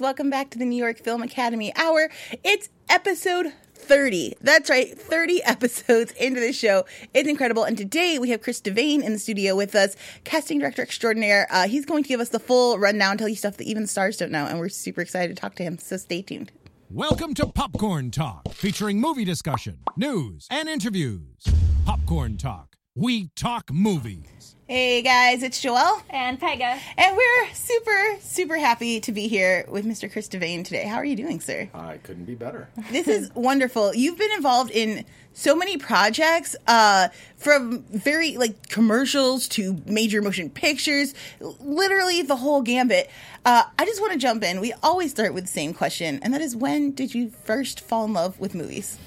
Welcome back to the New York Film Academy Hour. It's episode 30. That's right, 30 episodes into the show. It's incredible. And today we have Chris Devane in the studio with us, casting director extraordinaire. Uh, he's going to give us the full rundown, tell you stuff that even the stars don't know. And we're super excited to talk to him. So stay tuned. Welcome to Popcorn Talk, featuring movie discussion, news, and interviews. Popcorn Talk. We talk movies. Hey guys, it's Joelle. And Pegah. And we're super, super happy to be here with Mr. Chris Devane today. How are you doing, sir? I couldn't be better. This is wonderful. You've been involved in so many projects, uh, from very like commercials to major motion pictures, literally the whole gambit. Uh, I just want to jump in. We always start with the same question, and that is when did you first fall in love with movies?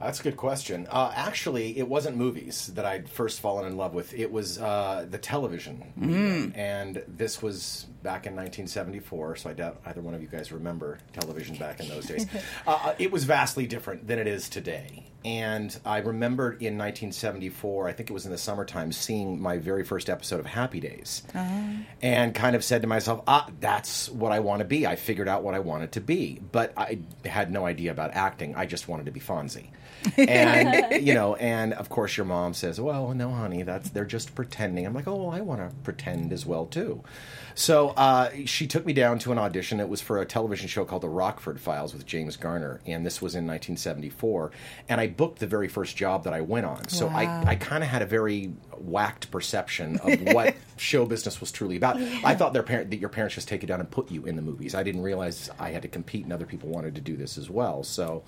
That's a good question. Uh, actually, it wasn't movies that I'd first fallen in love with. It was uh, the television, medium. and this was back in 1974. So I doubt either one of you guys remember television back in those days. uh, it was vastly different than it is today. And I remembered in 1974, I think it was in the summertime, seeing my very first episode of Happy Days, and kind of said to myself, "Ah, that's what I want to be." I figured out what I wanted to be, but I had no idea about acting. I just wanted to be Fonzie and you know, and of course, your mom says, "Well, no, honey, that's they're just pretending." I'm like, "Oh, I want to pretend as well too." So uh, she took me down to an audition. It was for a television show called The Rockford Files with James Garner, and this was in 1974. And I booked the very first job that I went on. So Wow. I, I kind of had a very whacked perception of what show business was truly about. I thought their parent that your parents just take you down and put you in the movies. I didn't realize I had to compete, and other people wanted to do this as well. So.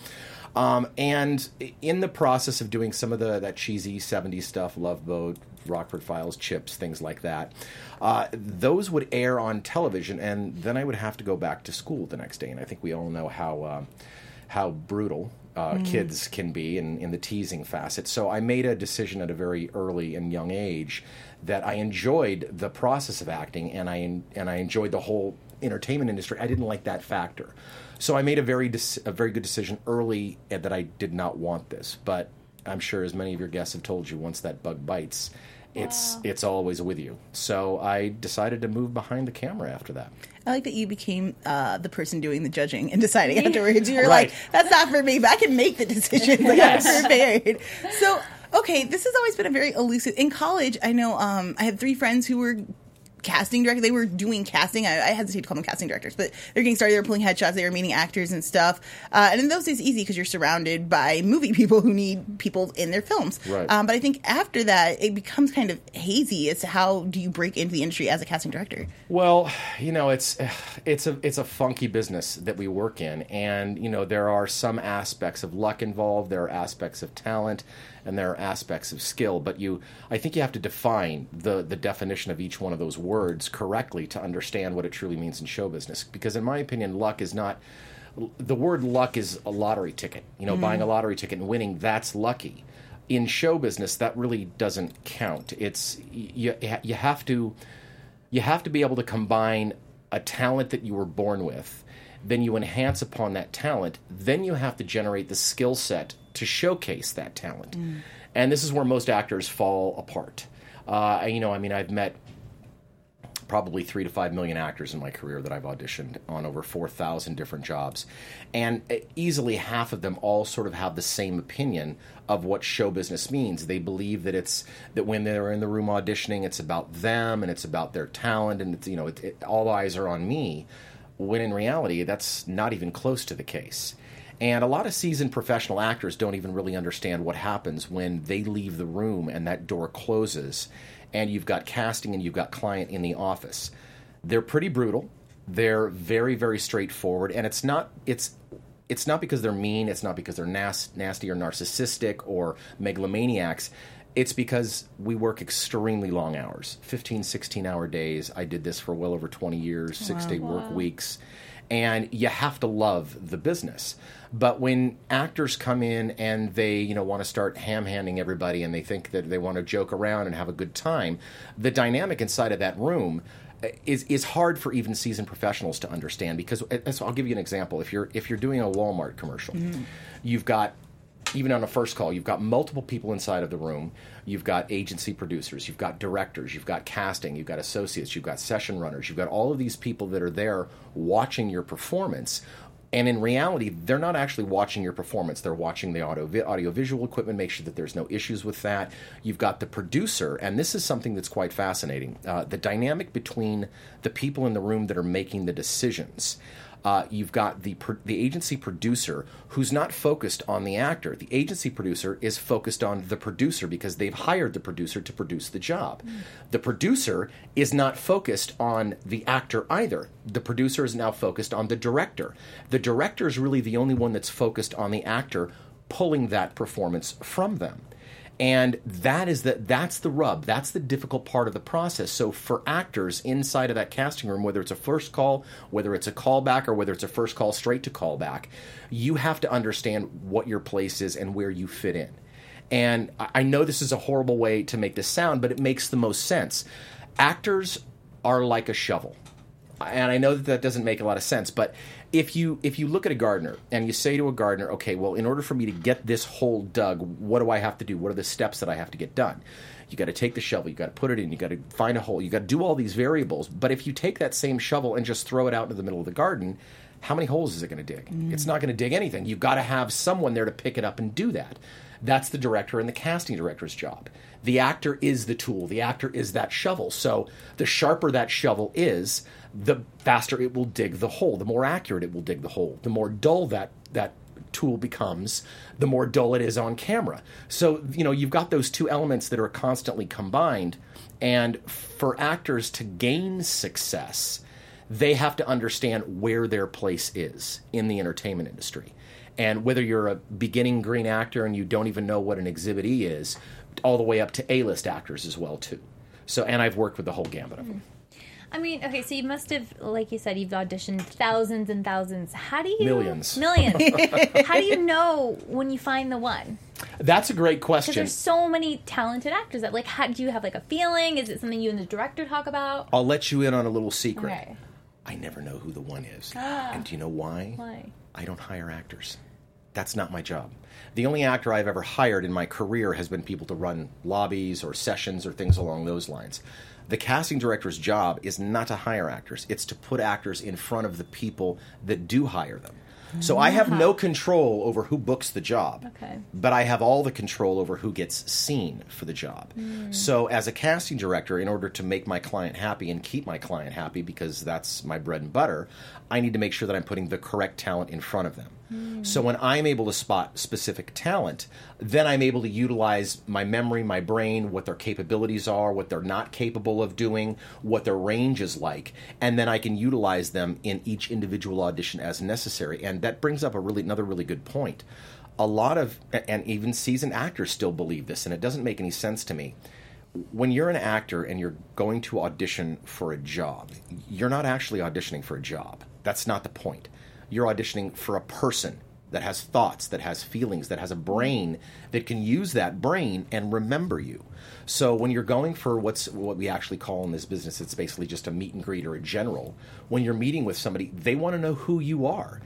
Um, and in the process of doing some of the that cheesy 70s stuff, Love Boat, Rockford Files, Chips, things like that, uh, those would air on television, and then I would have to go back to school the next day. And I think we all know how uh, how brutal uh, kids can be in, in the teasing facet. So I made a decision at a very early and young age that I enjoyed the process of acting, and I and I enjoyed the whole entertainment industry. I didn't like that factor. So I made a very a very good decision early uh, that I did not want this. But I'm sure, as many of your guests have told you, once that bug bites, it's it's always with you. So I decided to move behind the camera after that. I like that you became uh, the person doing the judging and deciding afterwards. You're Right. like, that's not for me, but I can make the decisions. Like, Yes. I'm prepared. So, okay, this has always been a very elusive. In college, I know um, I had three friends who were casting director. They were doing casting. I, I hesitate to call them casting directors, but they're getting started. They were pulling headshots. They were meeting actors and stuff. Uh, and in those days, easy because you're surrounded by movie people who need people in their films. Right. Um, but I think after that, it becomes kind of hazy as to how do you break into the industry as a casting director. Well, you know, it's it's a it's a funky business that we work in, and you know there are some aspects of luck involved. There are aspects of talent, and there are aspects of skill. But you, I think, you have to define the the definition of each one of those words correctly to understand what it truly means in show business. Because, in my opinion, luck is not. The word luck is a lottery ticket. You know, buying a lottery ticket and winning, that's lucky. In show business, that really doesn't count. It's you, you have to you have to be able to combine a talent that you were born with then you enhance upon that talent then you have to generate the skill set to showcase that talent and this is where most actors fall apart uh, you know i mean i've met probably three to five million actors in my career that I've auditioned on over 4,000 different jobs. And uh, easily half of them all sort of have the same opinion of what show business means. They believe that it's that when they're in the room auditioning, it's about them and it's about their talent and it's, you know, it, it, all eyes are on me. When in reality, that's not even close to the case. And a lot of seasoned professional actors don't even really understand what happens when they leave the room and that door closes and you've got casting and you've got client in the office. They're pretty brutal. They're very, very straightforward, and it's not it's it's not because they're mean. It's not because they're nas- nasty or narcissistic or megalomaniacs. It's because we work extremely long hours 15, 16 hour days. I did this for well over 20 years, six day work weeks. And you have to love the business. But when actors come in and they, you know, want to start ham handing everybody and they think that they want to joke around and have a good time, the dynamic inside of that room is is hard for even seasoned professionals to understand because uh, so I'll give you an example. If you're if you're doing a Walmart commercial, you've got even on a first call, you've got multiple people inside of the room. You've got agency producers, you've got directors, you've got casting, you've got associates, you've got session runners, you've got all of these people that are there watching your performance. And in reality, they're not actually watching your performance. They're watching the audio, audio visual equipment, make sure that there's no issues with that. You've got the producer, and this is something that's quite fascinating uh, the dynamic between the people in the room that are making the decisions uh, you've got the the agency producer who's not focused on the actor. The agency producer is focused on the producer because they've hired the producer to produce the job. Mm. The producer is not focused on the actor either. The producer is now focused on the director. The director is really the only one that's focused on the actor pulling that performance from them and that is the that's the rub. That's the difficult part of the process. So for actors inside of that casting room whether it's a first call whether it's a callback or whether it's a first call straight to callback you have to understand what your place is and where you fit in. And i know this is a horrible way to make this sound but it makes the most sense. Actors are like a shovel. And i know that that doesn't make a lot of sense but if you if you look at a gardener and you say to a gardener, okay, well, in order for me to get this hole dug, what do I have to do? What are the steps that I have to get done? You got to take the shovel, you got to put it in, you got to find a hole, you got to do all these variables. But if you take that same shovel and just throw it out into the middle of the garden, how many holes is it going to dig? Mm. It's not going to dig anything. You've got to have someone there to pick it up and do that. That's the director and the casting director's job. The actor is the tool. The actor is that shovel. So the sharper that shovel is, the faster it will dig the hole, the more accurate it will dig the hole, the more dull that that tool becomes, the more dull it is on camera. So, you know, you've got those two elements that are constantly combined. And for actors to gain success, they have to understand where their place is in the entertainment industry. And whether you're a beginning green actor and you don't even know what an exhibit E is, all the way up to A list actors as well, too. So, and I've worked with the whole gamut of them. I mean, okay, so you must have, like you said, you've auditioned thousands and thousands. How do you millions, millions? how do you know when you find the one? That's a great question. Because there's so many talented actors that, like, how do you have like a feeling? Is it something you and the director talk about? I'll let you in on a little secret. Okay. I never know who the one is, and do you know why? Why? I don't hire actors. That's not my job. The only actor I've ever hired in my career has been people to run lobbies or sessions or things along those lines the casting director's job is not to hire actors, it's to put actors in front of the people that do hire them. So I have no control over who books the job. Okay. But I have all the control over who gets seen for the job. Mm. So as a casting director, in order to make my client happy and keep my client happy because that's my bread and butter, I need to make sure that I'm putting the correct talent in front of them. So when I'm able to spot specific talent, then I'm able to utilize my memory, my brain, what their capabilities are, what they're not capable of doing, what their range is like, and then I can utilize them in each individual audition as necessary. And that brings up a really another really good point. A lot of and even seasoned actors still believe this, and it doesn't make any sense to me when you're an actor and you're going to audition for a job, you're not actually auditioning for a job. That's not the point. You're auditioning for a person that has thoughts, that has feelings, that has a brain that can use that brain and remember you. So when you're going for what's what we actually call in this business, it's basically just a meet and greet or a general. When you're meeting with somebody, they want to know who you are.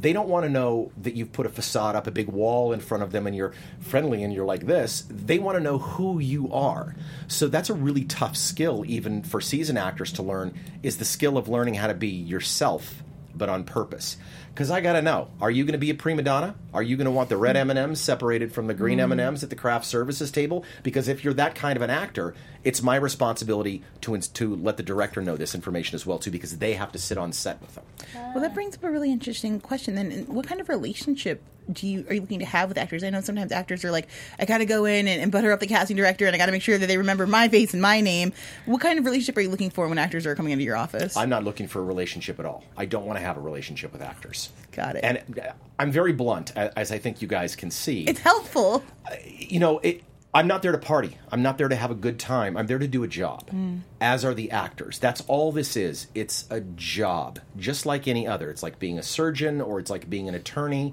They don't want to know that you've put a facade up, a big wall in front of them, and you're friendly and you're like this. They want to know who you are. So that's a really tough skill, even for seasoned actors to learn. Is the skill of learning how to be yourself but on purpose. Because I got to know: Are you going to be a prima donna? Are you going to want the red mm. M and M's separated from the green mm. M and M's at the craft services table? Because if you're that kind of an actor, it's my responsibility to to let the director know this information as well too, because they have to sit on set with them. Well, that brings up a really interesting question. Then, what kind of relationship do you are you looking to have with actors? I know sometimes actors are like, I got to go in and, and, butter up the casting director, and I got to make sure that they remember my face and my name. What kind of relationship are you looking for when actors are coming into your office? I'm not looking for a relationship at all. I don't want to have a relationship with actors. Got it. And uh, I'm very blunt, as I think you guys can see. It's helpful. Uh, you know, it, I'm not there to party. I'm not there to have a good time. I'm there to do a job, mm. as are the actors. That's all this is. It's a job, just like any other. It's like being a surgeon or it's like being an attorney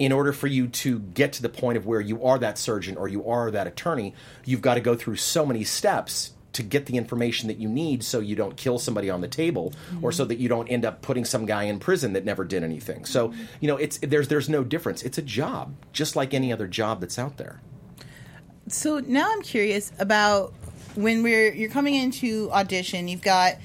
in order for you to get to the point of where you are that surgeon or you are that attorney, you've got to go through so many steps to get the information that you need so you don't kill somebody on the table or so that you don't end up putting some guy in prison that never did anything. So, you know, it's there's there's no difference. It's a job, just like any other job that's out there. So now I'm curious about when we're you're coming into audition. You've got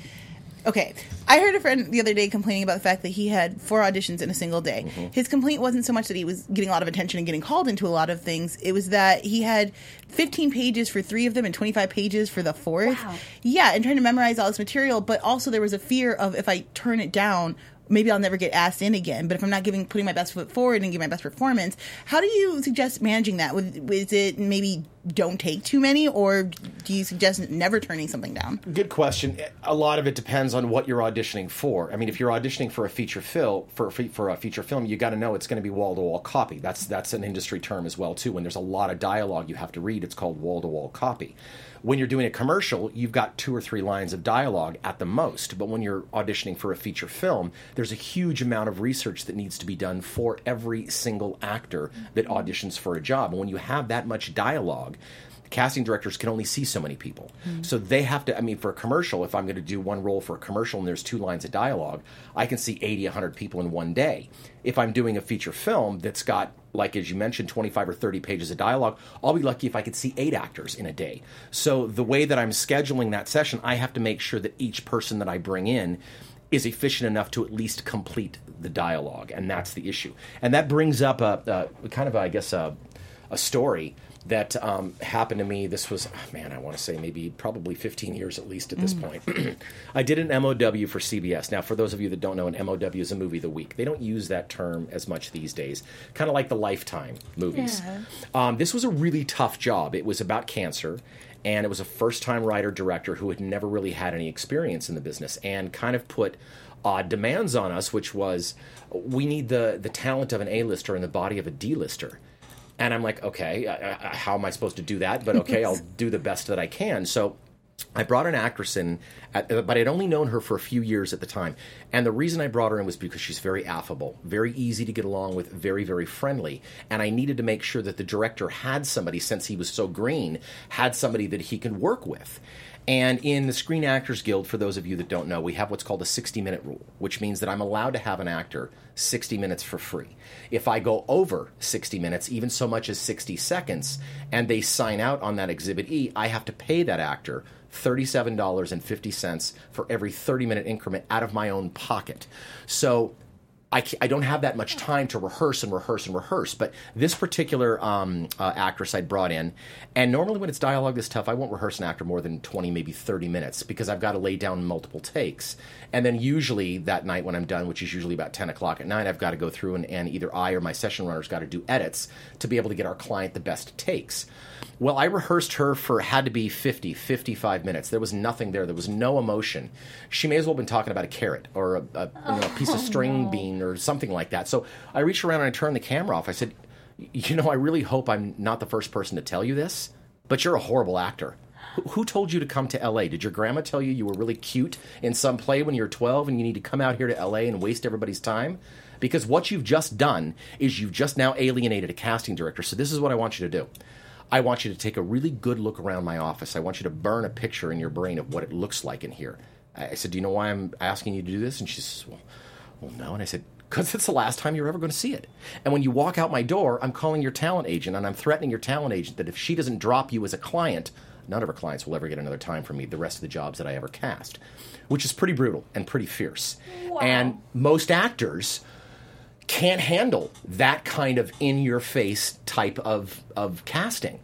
okay. I heard a friend the other day complaining about the fact that he had four auditions in a single day. Mm-hmm. His complaint wasn't so much that he was getting a lot of attention and getting called into a lot of things. It was that he had 15 pages for three of them and 25 pages for the fourth. Wow. Yeah, and trying to memorize all this material, but also there was a fear of if I turn it down, maybe I'll never get asked in again. But if I'm not giving putting my best foot forward and giving my best performance, how do you suggest managing that? Is it maybe don't take too many, or do you suggest never turning something down? Good question. A lot of it depends on what you're auditioning for. I mean, if you're auditioning for a feature film, for for a feature film, you got to know it's going to be wall to wall copy. That's that's an industry term as well too. When there's a lot of dialogue you have to read, it's called wall to wall copy. When you're doing a commercial, you've got two or three lines of dialogue at the most. But when you're auditioning for a feature film, there's a huge amount of research that needs to be done for every single actor that auditions for a job. And when you have that much dialogue, casting directors can only see so many people. Mm-hmm. So they have to, I mean, for a commercial, if I'm going to do one role for a commercial and there's two lines of dialogue, I can see 80, 100 people in one day. If I'm doing a feature film that's got, like as you mentioned, 25 or 30 pages of dialogue, I'll be lucky if I could see eight actors in a day. So the way that I'm scheduling that session, I have to make sure that each person that I bring in is efficient enough to at least complete the dialogue, and that's the issue. And that brings up a, a kind of, I guess, a, a story that um, happened to me. This was, oh, man, I want to say maybe probably 15 years at least at this point. I did an MOW for CBS. Now, for those of you that don't know, an MOW is a movie of the week. They don't use that term as much these days, kind of like the Lifetime movies. Yeah. Um, this was a really tough job. It was about cancer. And it was a first time writer director who had never really had any experience in the business and kind of put odd demands on us, which was we need the, the talent of an A lister in the body of a D lister. And I'm like, okay, how am I supposed to do that? But okay, I'll do the best that I can. So I brought an actress in, at, but I'd only known her for a few years at the time. And the reason I brought her in was because she's very affable, very easy to get along with, very, very friendly. And I needed to make sure that the director had somebody, since he was so green, had somebody that he can work with. And in the Screen Actors Guild, for those of you that don't know, we have what's called a 60 minute rule, which means that I'm allowed to have an actor 60 minutes for free. If I go over 60 minutes, even so much as 60 seconds, and they sign out on that Exhibit E, I have to pay that actor $37.50 for every 30 minute increment out of my own pocket. So I, I don't have that much time to rehearse and rehearse and rehearse. But this particular um, uh, actress I'd brought in, and normally when it's dialogue this tough, I won't rehearse an actor more than 20, maybe 30 minutes because I've got to lay down multiple takes. And then usually that night when I'm done, which is usually about 10 o'clock at night, I've got to go through and, and either I or my session runner's got to do edits to be able to get our client the best takes. Well, I rehearsed her for had to be 50, 55 minutes. There was nothing there. There was no emotion. She may as well have been talking about a carrot or a, a, you know, a piece of oh, string bean or something like that. So I reached around and I turned the camera off. I said, You know, I really hope I'm not the first person to tell you this, but you're a horrible actor. Who- Who told you to come to LA? Did your grandma tell you you were really cute in some play when you were 12 and you need to come out here to LA and waste everybody's time? Because what you've just done is you've just now alienated a casting director. So this is what I want you to do. I want you to take a really good look around my office. I want you to burn a picture in your brain of what it looks like in here. I said, Do you know why I'm asking you to do this? And she says, Well, well no. And I said, Because it's the last time you're ever going to see it. And when you walk out my door, I'm calling your talent agent and I'm threatening your talent agent that if she doesn't drop you as a client, none of her clients will ever get another time from me the rest of the jobs that I ever cast, which is pretty brutal and pretty fierce. And most actors can't handle that kind of in your face type of, of casting.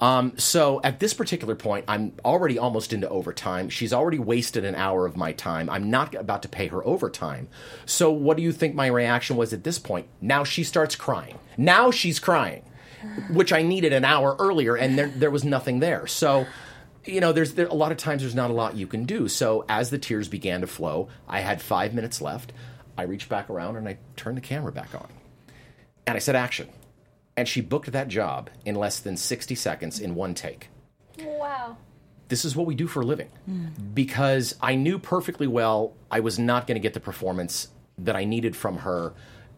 Um, so at this particular point, I'm already almost into overtime. She's already wasted an hour of my time. I'm not about to pay her overtime. So what do you think my reaction was at this point? Now she starts crying. Now she's crying, which I needed an hour earlier, and there, there was nothing there. So you know, there's there, a lot of times there's not a lot you can do. So as the tears began to flow, I had five minutes left. I reached back around and I turned the camera back on, and I said action, and she booked that job in less than 60 seconds in one take. Wow. This is what we do for a living, because I knew perfectly well I was not going to get the performance that I needed from her.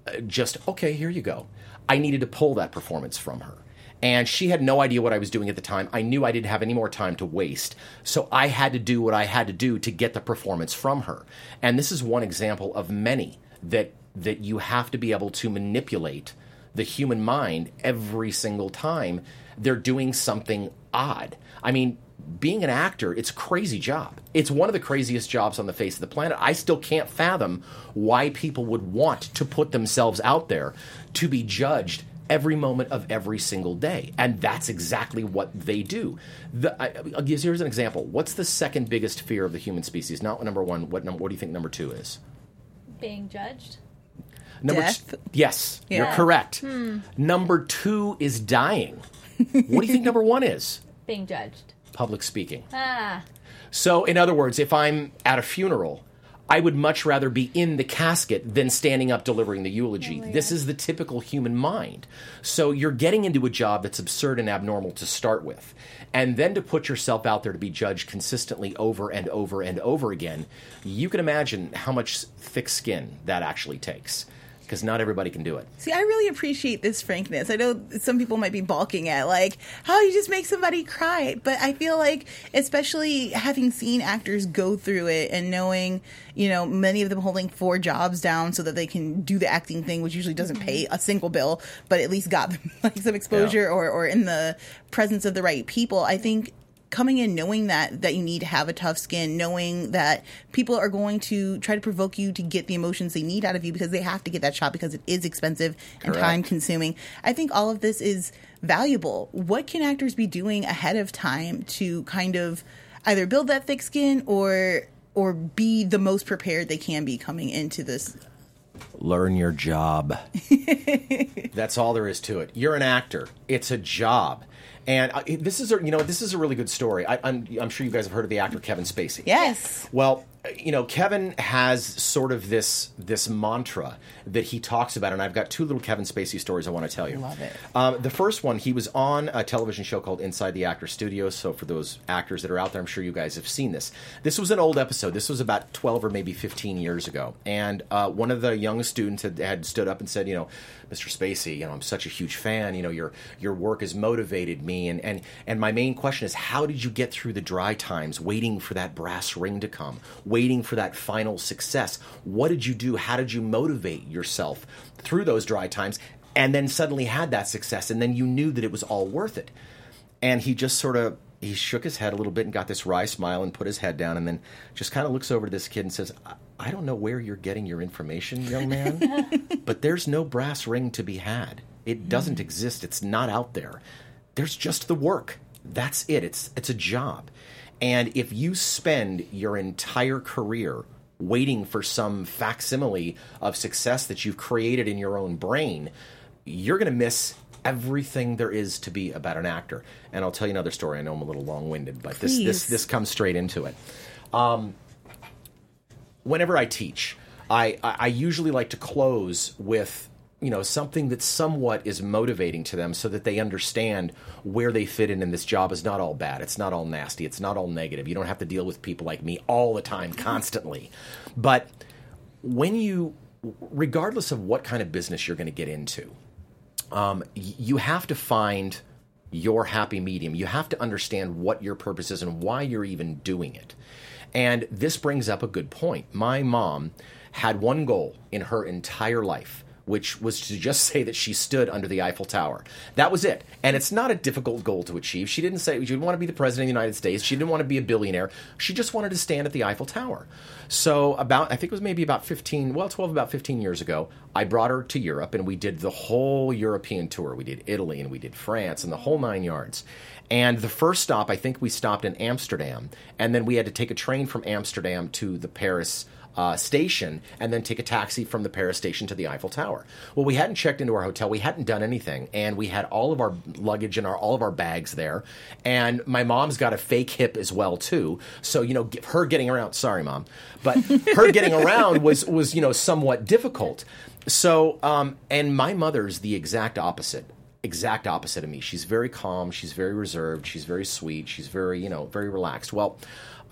uh, Just okay, here you go. I needed to pull that performance from her. And she had no idea what I was doing at the time. I knew I didn't have any more time to waste. So I had to do what I had to do to get the performance from her. And this is one example of many that that you have to be able to manipulate the human mind every single time they're doing something odd. I mean, being an actor, it's a crazy job. It's one of the craziest jobs on the face of the planet. I still can't fathom why people would want to put themselves out there to be judged every moment of every single day. And that's exactly what they do. The, I, I'll give, here's an example. What's the second biggest fear of the human species? Not number one. What, num- what do you think number two is? Being judged. Number Death? t- yes, you're Yeah. correct. Number two is dying. what do you think number one is? Being judged. Public speaking. Ah. So, in other words, if I'm at a funeral, I would much rather be in the casket than standing up delivering the eulogy. Oh, this is the typical human mind. So, you're getting into a job that's absurd and abnormal to start with. And then to put yourself out there to be judged consistently over and over and over again, you can imagine how much thick skin that actually takes. Because not everybody can do it. See, I really appreciate this frankness. I know some people might be balking at like how you just make somebody cry, but I feel like especially having seen actors go through it and knowing, you know, many of them holding four jobs down so that they can do the acting thing, which usually doesn't pay mm-hmm. a single bill, but at least got them like some exposure Yeah. or or in the presence of the right people. I think coming in knowing that that you need to have a tough skin knowing that people are going to try to provoke you to get the emotions they need out of you because they have to get that shot because it is expensive and Correct. time consuming i think all of this is valuable what can actors be doing ahead of time to kind of either build that thick skin or or be the most prepared they can be coming into this learn your job. That's all there is to it. You're an actor. It's a job. And this is a you know this is a really good story. I, I'm I'm sure you guys have heard of the actor Kevin Spacey. yes Well, you know, Kevin has sort of this this mantra that he talks about, and I've got two little Kevin Spacey stories I want to tell you. Love it. Um, the first one, he was on a television show called Inside the Actor Studio. So for those actors that are out there, I'm sure you guys have seen this. This was an old episode. This was about 12 or maybe 15 years ago, and uh, one of the young students had, had stood up and said, you know, Mr. Spacey, you know, I'm such a huge fan. You know, your your work has motivated me, and and and my main question is, how did you get through the dry times, waiting for that brass ring to come, waiting for that final success? What did you do? How did you motivate yourself through those dry times? And then suddenly had that success, and then you knew that it was all worth it. And he just sort of he shook his head a little bit and got this wry smile and put his head down, and then just kind of looks over to this kid and says, "I- "I don't know where you're getting your information, young man." but there's no brass ring to be had. It mm. doesn't exist. It's not out there. There's just the work. That's it. It's it's a job. And if you spend your entire career waiting for some facsimile of success that you've created in your own brain, you're going to miss everything there is to be about an actor. And I'll tell you another story. I know I'm a little long-winded, but this this this comes straight into it um, whenever I teach, I, I I usually like to close with you know something that somewhat is motivating to them so that they understand where they fit in and this job is not all bad it's not all nasty it's not all negative you don't have to deal with people like me all the time constantly but when you regardless of what kind of business you're going to get into um, you have to find your happy medium. You have to understand what your purpose is and why you're even doing it. And this brings up a good point. My mom had one goal in her entire life, which was to just say that she stood under the Eiffel Tower. That was it. And it's not a difficult goal to achieve. She didn't say she didn't want to be the president of the United States. She didn't want to be a billionaire. She just wanted to stand at the Eiffel Tower. So about I think it was maybe about 15, well 12 about 15 years ago, I brought her to Europe and we did the whole European tour. We did Italy and we did France and the whole 9 yards. And the first stop, I think we stopped in Amsterdam, and then we had to take a train from Amsterdam to the Paris uh, station and then take a taxi from the Paris station to the Eiffel Tower. Well, we hadn't checked into our hotel, we hadn't done anything, and we had all of our luggage and our all of our bags there. And my mom's got a fake hip as well too, so you know her getting around. Sorry, mom, but her getting around was was you know somewhat difficult. So, um, and my mother's the exact opposite exact opposite of me. She's very calm. She's very reserved. She's very sweet. She's very, you know, very relaxed. Well,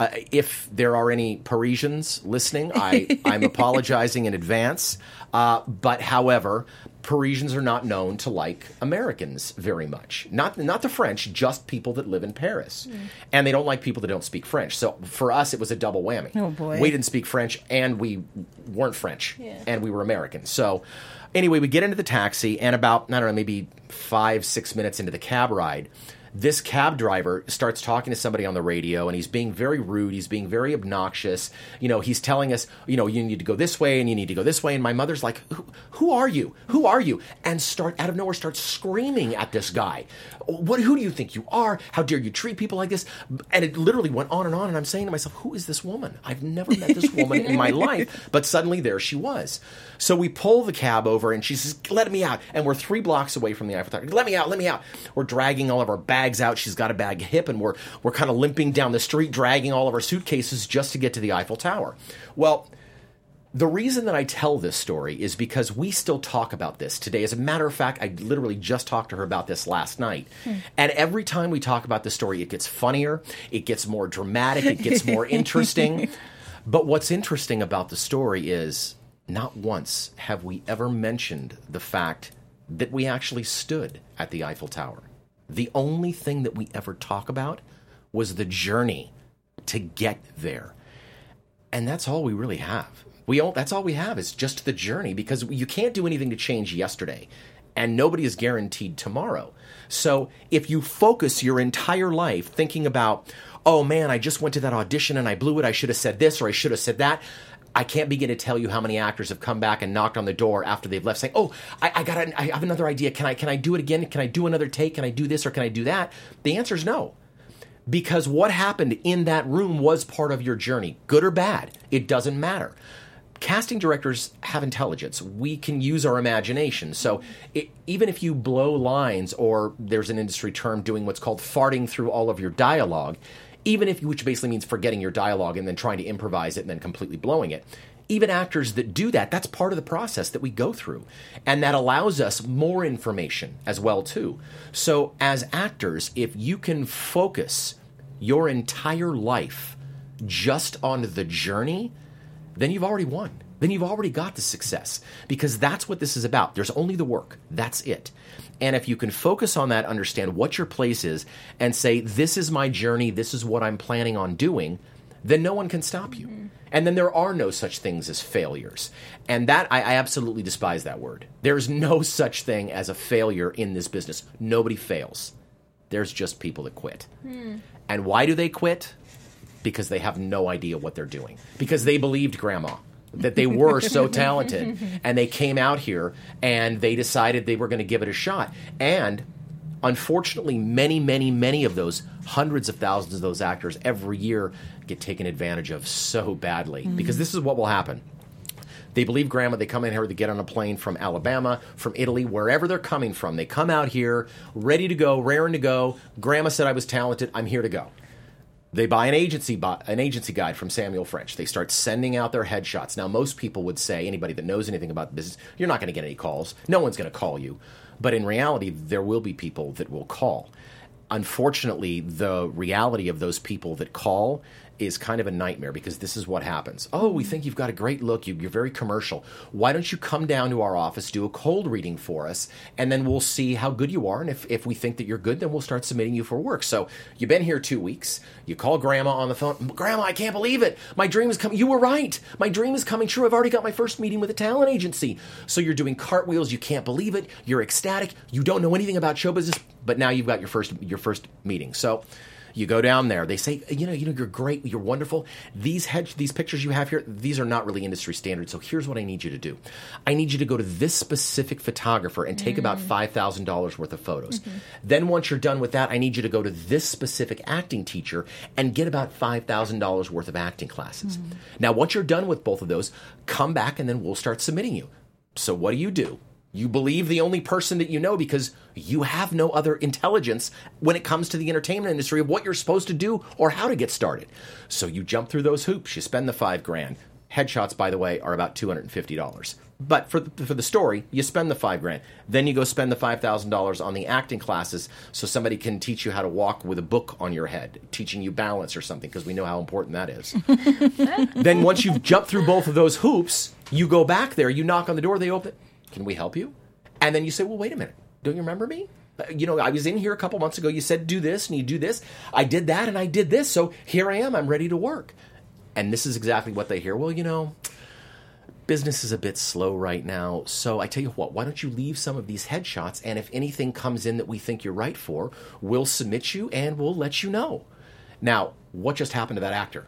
uh, if there are any Parisians listening, I, I'm apologizing in advance. Uh, but however, Parisians are not known to like Americans very much. Not not the French, just people that live in Paris, and they don't like people that don't speak French. So for us, it was a double whammy. Oh, boy. we didn't speak French, and we weren't French, Yeah. and we were American. So anyway, we get into the taxi, and about I don't know, maybe five six minutes into the cab ride. This cab driver starts talking to somebody on the radio and he's being very rude. He's being very obnoxious. You know, he's telling us, you know, you need to go this way and you need to go this way. And my mother's like, who, who are you? Who are you? And start out of nowhere starts screaming at this guy. What? Who do you think you are? How dare you treat people like this? And it literally went on and on. And I'm saying to myself, who is this woman? I've never met this woman in my life. But suddenly there she was. So we pull the cab over and she says, let me out. And we're three blocks away from the Eiffel Tower. Let me out, let me out. We're dragging all of our bags out. She's got a bag hip and we're, we're kind of limping down the street, dragging all of our suitcases just to get to the Eiffel Tower. Well, the reason that I tell this story is because we still talk about this today. As a matter of fact, I literally just talked to her about this last night. Hmm. And every time we talk about the story, it gets funnier, it gets more dramatic, it gets more interesting. But what's interesting about the story is not once have we ever mentioned the fact that we actually stood at the Eiffel Tower. The only thing that we ever talk about was the journey to get there and that's all we really have. We all, that's all we have is just the journey because you can't do anything to change yesterday, and nobody is guaranteed tomorrow. So if you focus your entire life thinking about, oh man, I just went to that audition and I blew it. I should have said this or I should have said that. I can't begin to tell you how many actors have come back and knocked on the door after they've left, saying, "Oh, I, I got, an, I have another idea. Can I, can I do it again? Can I do another take? Can I do this or can I do that?" The answer is no because what happened in that room was part of your journey, good or bad. It doesn't matter. Casting directors have intelligence. We can use our imagination. So it, even if you blow lines, or there's an industry term doing what's called farting through all of your dialogue, even if which basically means forgetting your dialogue and then trying to improvise it and then completely blowing it. Even actors that do that, that's part of the process that we go through. And that allows us more information as well too. So as actors, if you can focus your entire life just on the journey, then you've already won. Then you've already got the success because that's what this is about. There's only the work. That's it. And if you can focus on that, understand what your place is, and say, This is my journey, this is what I'm planning on doing, then no one can stop you. Mm-hmm. And then there are no such things as failures. And that, I, I absolutely despise that word. There's no such thing as a failure in this business. Nobody fails. There's just people that quit. Hmm. And why do they quit? Because they have no idea what they're doing. Because they believed grandma that they were so talented and they came out here and they decided they were going to give it a shot. And unfortunately, many, many, many of those hundreds of thousands of those actors every year get taken advantage of so badly mm-hmm. because this is what will happen. They believe grandma. They come in here. They get on a plane from Alabama, from Italy, wherever they're coming from. They come out here, ready to go, raring to go. Grandma said I was talented. I'm here to go. They buy an agency an agency guide from Samuel French. They start sending out their headshots. Now, most people would say, anybody that knows anything about the business, you're not going to get any calls. No one's going to call you. But in reality, there will be people that will call. Unfortunately, the reality of those people that call is kind of a nightmare because this is what happens. Oh, we think you've got a great look. You, you're very commercial. Why don't you come down to our office, do a cold reading for us, and then we'll see how good you are. And if, if we think that you're good, then we'll start submitting you for work. So you've been here two weeks. You call grandma on the phone. Grandma, I can't believe it. My dream is coming. You were right. My dream is coming true. I've already got my first meeting with a talent agency. So you're doing cartwheels. You can't believe it. You're ecstatic. You don't know anything about show business, but now you've got your first your first meeting. So you go down there. They say, you know, you know, you're great, you're wonderful. These head, these pictures you have here, these are not really industry standard. So here's what I need you to do. I need you to go to this specific photographer and take about mm. five thousand dollars worth of photos. Mm-hmm. Then once you're done with that, I need you to go to this specific acting teacher and get about five thousand dollars worth of acting classes. Mm. Now, once you're done with both of those, come back and then we'll start submitting you. So what do you do? You believe the only person that you know because you have no other intelligence when it comes to the entertainment industry of what you're supposed to do or how to get started. So you jump through those hoops, you spend the five grand. Headshots, by the way, are about $250. But for the, for the story, you spend the five grand. Then you go spend the $5,000 on the acting classes so somebody can teach you how to walk with a book on your head, teaching you balance or something, because we know how important that is. then once you've jumped through both of those hoops, you go back there, you knock on the door, they open. Can we help you? And then you say, well, wait a minute. Don't you remember me? Uh, You know, I was in here a couple months ago. You said do this and you do this. I did that and I did this. So here I am. I'm ready to work. And this is exactly what they hear. Well, you know, business is a bit slow right now. So I tell you what, why don't you leave some of these headshots? And if anything comes in that we think you're right for, we'll submit you and we'll let you know. Now, what just happened to that actor?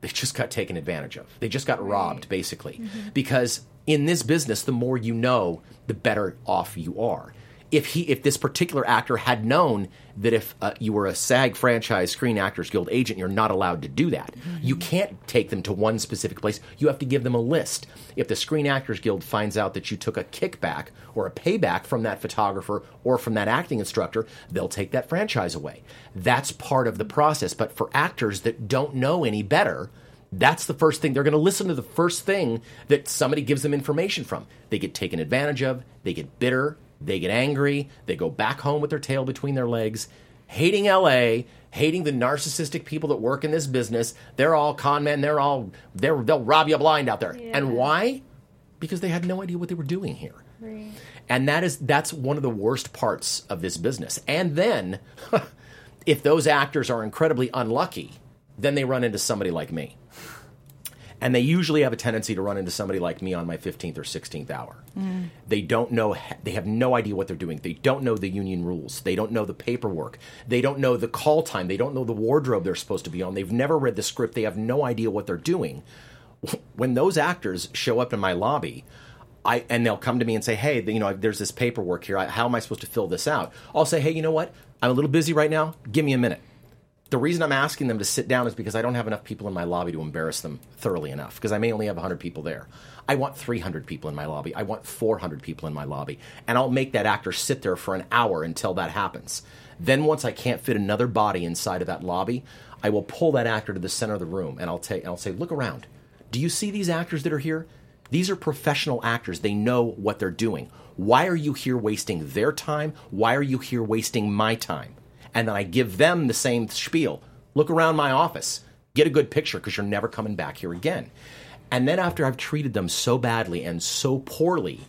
They just got taken advantage of. They just got robbed, basically. Because in this business, the more you know, the better off you are. If he, if this particular actor had known that if uh, you were a SAG franchise Screen Actors Guild agent, you're not allowed to do that. You can't take them to one specific place. You have to give them a list. If the Screen Actors Guild finds out that you took a kickback or a payback from that photographer or from that acting instructor, they'll take that franchise away. That's part of the process. But for actors that don't know any better, that's the first thing. They're going to listen to the first thing that somebody gives them information from. They get taken advantage of, they get bitter, they get angry, they go back home with their tail between their legs, hating LA, hating the narcissistic people that work in this business. They're all con men, they're all they're, they'll rob you blind out there. And why? Because they had no idea what they were doing here. And that is that's one of the worst parts of this business. And then if those actors are incredibly unlucky, then they run into somebody like me. And they usually have a tendency to run into somebody like me on my 15th or 16th hour. Mm. They don't know, they have no idea what they're doing. They don't know the union rules. They don't know the paperwork. They don't know the call time. They don't know the wardrobe they're supposed to be on. They've never read the script. They have no idea what they're doing. When those actors show up in my lobby, I, and they'll come to me and say, "Hey, you know, there's this paperwork here. How am I supposed to fill this out?" I'll say, "Hey, you know what? I'm a little busy right now. Give me a minute." The reason I'm asking them to sit down is because I don't have enough people in my lobby to embarrass them thoroughly enough. Because I may only have 100 people there. I want 300 people in my lobby. I want 400 people in my lobby, and I'll make that actor sit there for an hour until that happens. Then once I can't fit another body inside of that lobby, I will pull that actor to the center of the room, and I'll I'll say, "Look around. Do you see these actors that are here? These are professional actors. They know what they're doing. Why are you here wasting their time? Why are you here wasting my time? And then I give them the same spiel. Look around my office. Get a good picture because you're never coming back here again. And then after I've treated them so badly and so poorly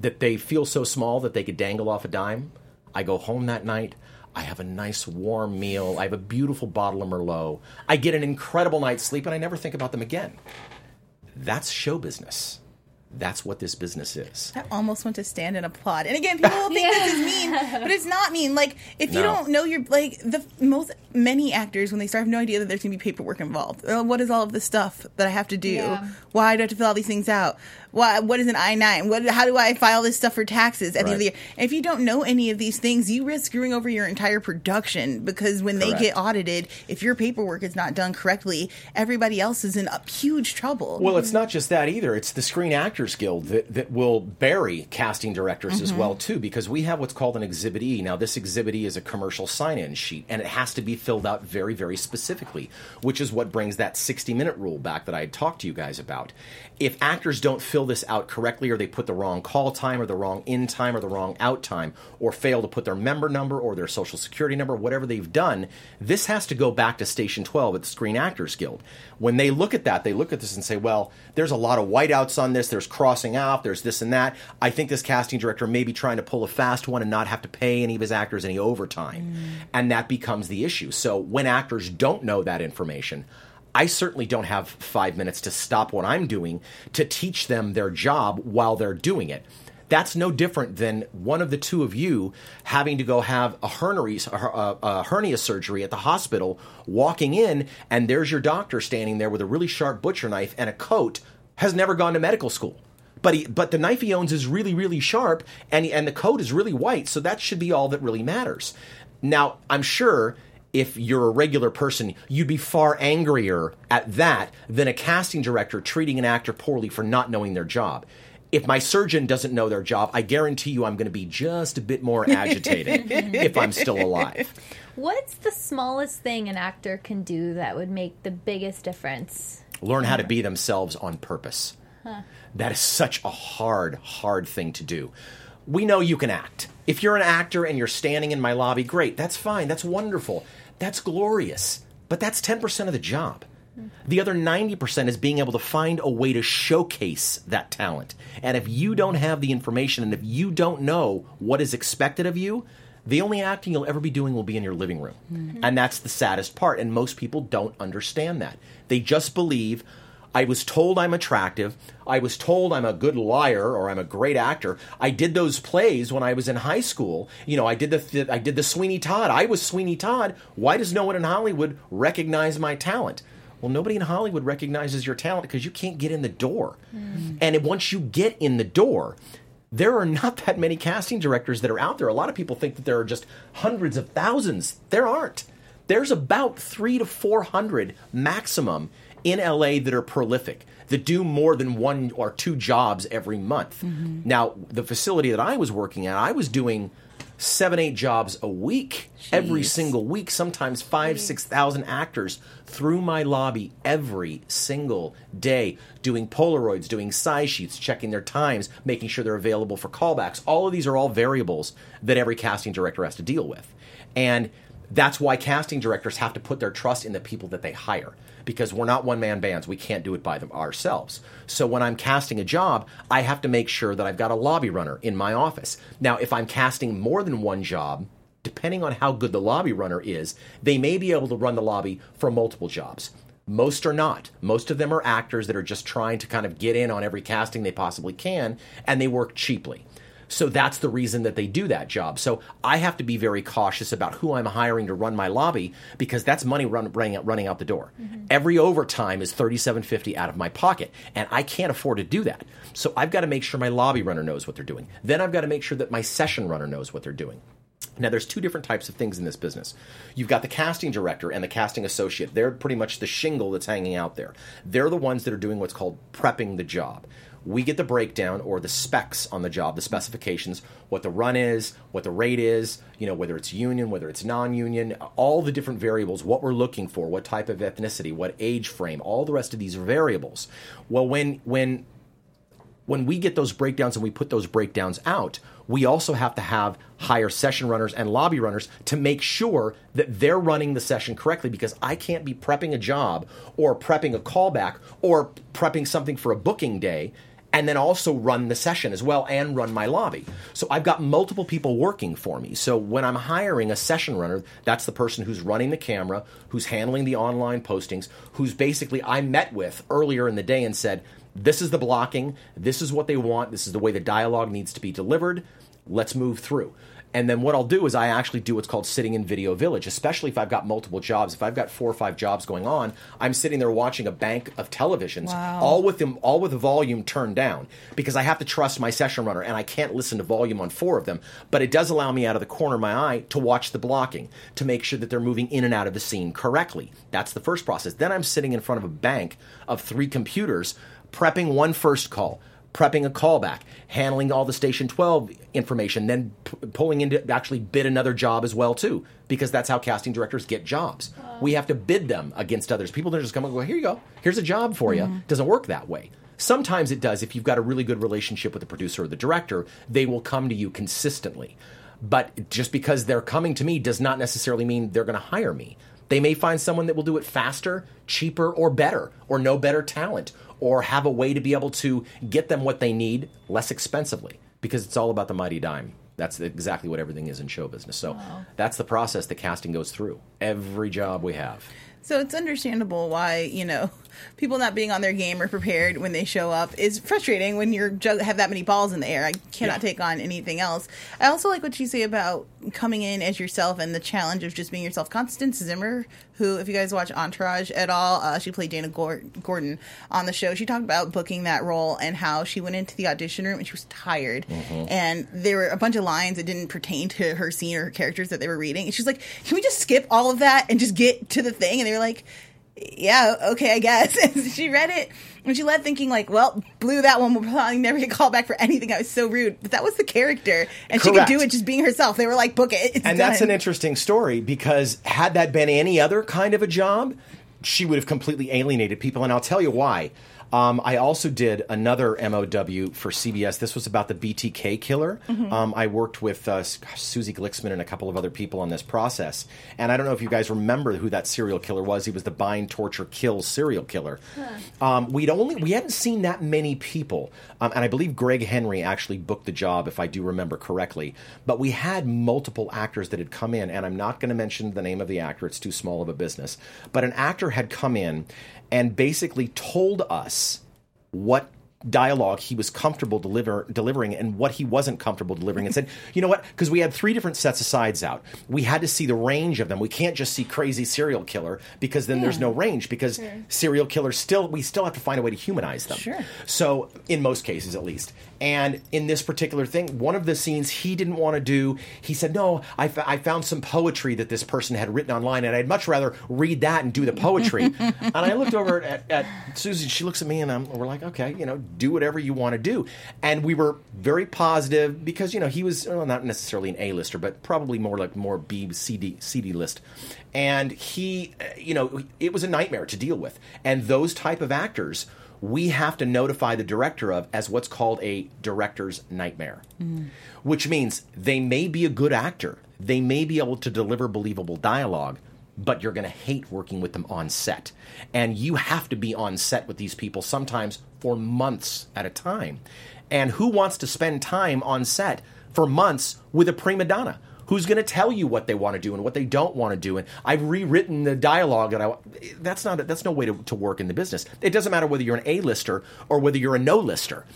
that they feel so small that they could dangle off a dime, I go home that night. I have a nice warm meal. I have a beautiful bottle of Merlot. I get an incredible night's sleep and I never think about them again. That's show business. That's what this business is. I almost want to stand and applaud. And again, people will think this is mean, but it's not mean. Like if you don't know your like the most many actors when they start have no idea that there's gonna be paperwork involved. Uh, what is all of this stuff that I have to do? Yeah. Why do I have to fill all these things out? Why what is an I nine? What how do I file this stuff for taxes at the end of the year? And if you don't know any of these things, you risk screwing over your entire production because when they get audited, if your paperwork is not done correctly, everybody else is in a huge trouble. Well, it's not just that either. It's the Screen Actors Guild that, that will bury casting directors as mm-hmm. well too, because we have what's called an Exhibit E. Now, this Exhibit E is a commercial sign-in sheet, and it has to be filled out very, very specifically, which is what brings that 60-minute rule back that I had talked to you guys about. If actors don't fill this out correctly, or they put the wrong call time, or the wrong in time, or the wrong out time, or fail to put their member number or their social security number, whatever they've done, this has to go back to Station 12 at the Screen Actors Guild. When they look at that, they look at this and say, well, there's a lot of whiteouts on this, there's crossing out, there's this and that. I think this casting director may be trying to pull a fast one and not have to pay any of his actors any overtime. Mm. And that becomes the issue. So when actors don't know that information, I certainly don't have five minutes to stop what I'm doing to teach them their job while they're doing it. That's no different than one of the two of you having to go have a a hernia surgery at the hospital, walking in, and there's your doctor standing there with a really sharp butcher knife and a coat, has never gone to medical school. But he, but the knife he owns is really, really sharp, and and the coat is really white, so that should be all that really matters. Now, I'm sure if you're a regular person, you'd be far angrier at that than a casting director treating an actor poorly for not knowing their job. If my surgeon doesn't know their job, I guarantee you I'm going to be just a bit more agitated if I'm still alive. What's the smallest thing an actor can do that would make the biggest difference? Learn how to be themselves on purpose. That is such a hard, hard thing to do. We know you can act. If you're an actor and you're standing in my lobby, great. That's fine. That's wonderful. That's glorious. But that's 10% of the job. The other 90% is being able to find a way to showcase that talent. And if you don't have the information and if you don't know what is expected of you, the only acting you'll ever be doing will be in your living room. And that's the saddest part. And most people don't understand that. They just believe, I was told I'm attractive. I was told I'm a good liar or I'm a great actor. I did those plays when I was in high school. You know, I did the I did the Sweeney Todd. I was Sweeney Todd. Why does no one in Hollywood recognize my talent? Well, nobody in Hollywood recognizes your talent because you can't get in the door. Mm. And once you get in the door, there are not that many casting directors that are out there. A lot of people think that there are just hundreds of thousands. There aren't. There's about three to 400 maximum in LA that are prolific, that do more than one or two jobs every month. Mm-hmm. Now, the facility that I was working at, I was doing seven, eight jobs a week, every single week, sometimes five, six thousand actors through my lobby every single day, doing Polaroids, doing size sheets, checking their times, making sure they're available for callbacks. All of these are all variables that every casting director has to deal with. And that's why casting directors have to put their trust in the people that they hire because we're not one man bands. We can't do it by them ourselves. So when I'm casting a job, I have to make sure that I've got a lobby runner in my office. Now, if I'm casting more than one job, depending on how good the lobby runner is, they may be able to run the lobby for multiple jobs. Most are not. Most of them are actors that are just trying to kind of get in on every casting they possibly can, and they work cheaply. So that's the reason that they do that job. So I have to be very cautious about who I'm hiring to run my lobby because that's money run, running, out, running out the door. Mm-hmm. Every overtime is thirty-seven fifty out of my pocket, and I can't afford to do that. So I've got to make sure my lobby runner knows what they're doing. Then I've got to make sure that my session runner knows what they're doing. Now, there's two different types of things in this business. You've got the casting director and the casting associate. They're pretty much the shingle that's hanging out there. They're the ones that are doing what's called prepping the job. We get the breakdown or the specs on the job, the specifications, what the run is, what the rate is, you know, whether it's union, whether it's non-union, all the different variables, what we're looking for, what type of ethnicity, what age frame, all the rest of these variables. Well, when when when we get those breakdowns and we put those breakdowns out, we also have to have higher session runners and lobby runners to make sure that they're running the session correctly because I can't be prepping a job or prepping a callback or prepping something for a booking day and then also run the session as well and run my lobby. So I've got multiple people working for me. So when I'm hiring a session runner, that's the person who's running the camera, who's handling the online postings, who's basically I met with earlier in the day and said, this is the blocking, this is what they want, this is the way the dialogue needs to be delivered. Let's move through. And then what I'll do is I actually do what's called sitting in Video Village, especially if I've got multiple jobs. If I've got four or five jobs going on, I'm sitting there watching a bank of televisions, Wow. all with them, all with the volume turned down, because I have to trust my session runner, and I can't listen to volume on four of them. But it does allow me out of the corner of my eye to watch the blocking, to make sure that they're moving in and out of the scene correctly. That's the first process. Then I'm sitting in front of a bank of three computers, prepping one first call prepping a callback, handling all the Station 12 information, then p- pulling into actually bid another job as well too, because that's how casting directors get jobs. We have to bid them against others. People don't just come and go, here you go, here's a job for you. Mm-hmm. Doesn't work that way. Sometimes it does. If you've got a really good relationship with the producer or the director, they will come to you consistently. But just because they're coming to me does not necessarily mean they're going to hire me. They may find someone that will do it faster, cheaper, or better, or no better talent, or have a way to be able to get them what they need less expensively because it's all about the mighty dime. That's exactly what everything is in show business. So that's the process that casting goes through. Every job we have. So it's understandable why you know people not being on their game or prepared when they show up is frustrating when you're ju- have that many balls in the air. I cannot Yeah. take on anything else. I also like what you say about coming in as yourself and the challenge of just being yourself. Constance Zimmer, who if you guys watch Entourage at all, uh, she played Dana Gordon on the show. She talked about booking that role and how she went into the audition room and she was tired, and there were a bunch of lines that didn't pertain to her scene or her characters that they were reading. And she's like, "Can we just skip all of that and just get to the thing?" And they were like yeah, okay, I guess. She read it and she left thinking like, well, blew that one. We'll probably never get called back for anything. I was so rude, but that was the character, and she could do it just being herself. They were like, book it. It's and that's an interesting story because had that been any other kind of a job, she would have completely alienated people. And I'll tell you why. Um, I also did another MOW for CBS. This was about the BTK killer. Um, I worked with uh, Susie Glicksman and a couple of other people on this process. And I don't know if you guys remember who that serial killer was. He was the bind, torture, kill serial killer. Um, we'd only we hadn't seen that many people, um, and I believe Gregg Henry actually booked the job, if I do remember correctly. But we had multiple actors that had come in, and I'm not going to mention the name of the actor; it's too small of a business. But an actor had come in and basically told us what dialogue he was comfortable deliver, delivering and what he wasn't comfortable delivering and said you know what? Because we had three different sets of sides out. We had to see the range of them. We can't just see crazy serial killer because then there's no range because serial killers still we still have to find a way to humanize them. Sure. so in most cases at least and in this particular thing one of the scenes he didn't want to do he said no I found some poetry that this person had written online and i'd much rather read that and do the poetry. And i looked over at, at susie she looks at me and I'm, we're like okay you know do whatever you want to do. And we were very positive because you know he was well, not necessarily an a-lister but probably more like more b cd cd list. And he you know it was a nightmare to deal with. And those type of actors we have to notify the director of as what's called a director's nightmare, mm. which means they may be a good actor, they may be able to deliver believable dialogue, but you're going to hate working with them on set. And you have to be on set with these people sometimes for months at a time. And who wants to spend time on set for months with a prima donna? Who's going to tell you what they want to do and what they don't want to do? And I've rewritten the dialogue, and I that's not that's no way to, to work in the business. It doesn't matter whether you're an A-lister or whether you're a no-lister.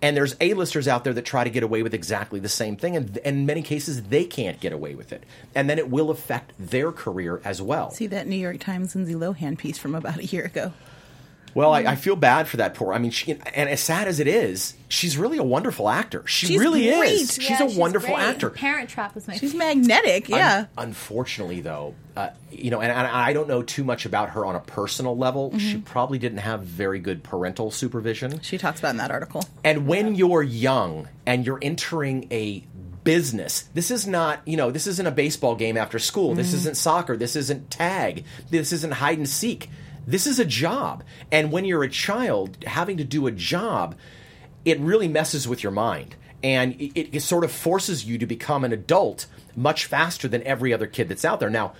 And there's A-listers out there that try to get away with exactly the same thing, and and in many cases they can't get away with it, and then it will affect their career as well. See that New York Times Lindsay Lohan piece from about a year ago. Well, I, I mm-hmm. feel bad for that poor. I mean, she, and as sad as it is, she's really a wonderful actor. She She's really great. is. She's Yeah, a wonderful great. actor. Parent Trap was my She's favorite. magnetic, yeah. Un- unfortunately, though, uh, you know, and, and I don't know too much about her on a personal level. She mm-hmm. probably didn't have very good parental supervision. she talks about in that article. And when you're young and you're entering a business, this is not, you know, this isn't a baseball game after school. This mm-hmm. isn't soccer. This isn't tag. This isn't hide and seek. This is a job. And when you're a child having to do a job, it really messes with your mind. And it, it sort of forces you to become an adult much faster than every other kid that's out there. Now,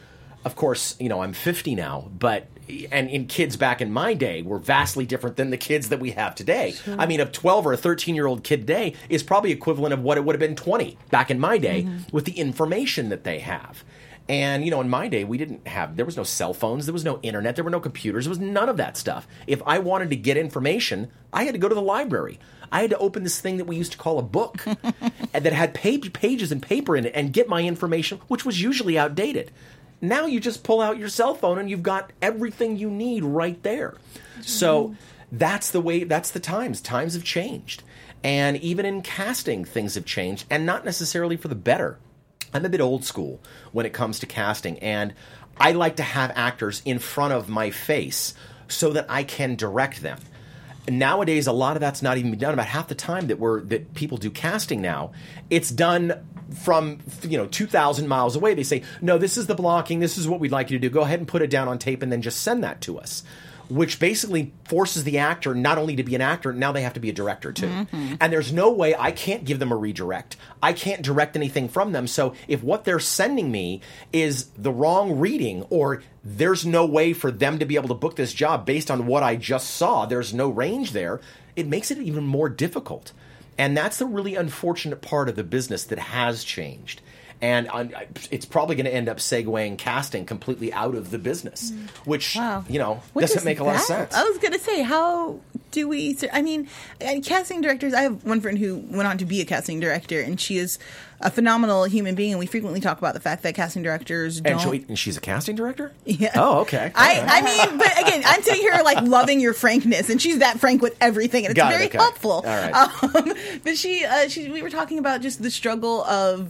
of course, you know, I'm 50 now, but and in kids back in my day were vastly different than the kids that we have today. I mean, a 12 or a 13 year old kid today is probably equivalent of what it would have been 20 back in my day mm-hmm. with the information that they have. And you know, in my day, we didn't have there was no cell phones, there was no internet, there were no computers, there was none of that stuff. If I wanted to get information, I had to go to the library. I had to open this thing that we used to call a book that had page, pages and paper in it and get my information, which was usually outdated. Now you just pull out your cell phone and you've got everything you need right there. So mm-hmm. that's the way, that's the times. Times have changed. And even in casting, things have changed, and not necessarily for the better. I'm a bit old school when it comes to casting, and I like to have actors in front of my face so that I can direct them. Nowadays, a lot of that's not even done. About half the time that we're that people do casting now, it's done from you know 2,000 miles away. They say, "No, this is the blocking. This is what we'd like you to do. Go ahead and put it down on tape, and then just send that to us." Which basically forces the actor not only to be an actor, now they have to be a director too. Mm-hmm. And there's no way I can't give them a redirect. I can't direct anything from them. So if what they're sending me is the wrong reading, or there's no way for them to be able to book this job based on what I just saw, there's no range there, it makes it even more difficult. And that's the really unfortunate part of the business that has changed. And I- it's probably going to end up segueing casting completely out of the business, which, Wow. you know, What doesn't does make a lot of sense. I was gonna say, how do we? I mean, casting directors. I have one friend who went on to be a casting director, and she is a phenomenal human being. And we frequently talk about the fact that casting directors don't. And, she- and she's a casting director? Yeah. Oh, okay. I, I mean, but again, I'm sitting here like loving your frankness, and she's that frank with everything, and it's Got it, very okay. helpful. All right. Um, but she, uh, she, we were talking about just the struggle of.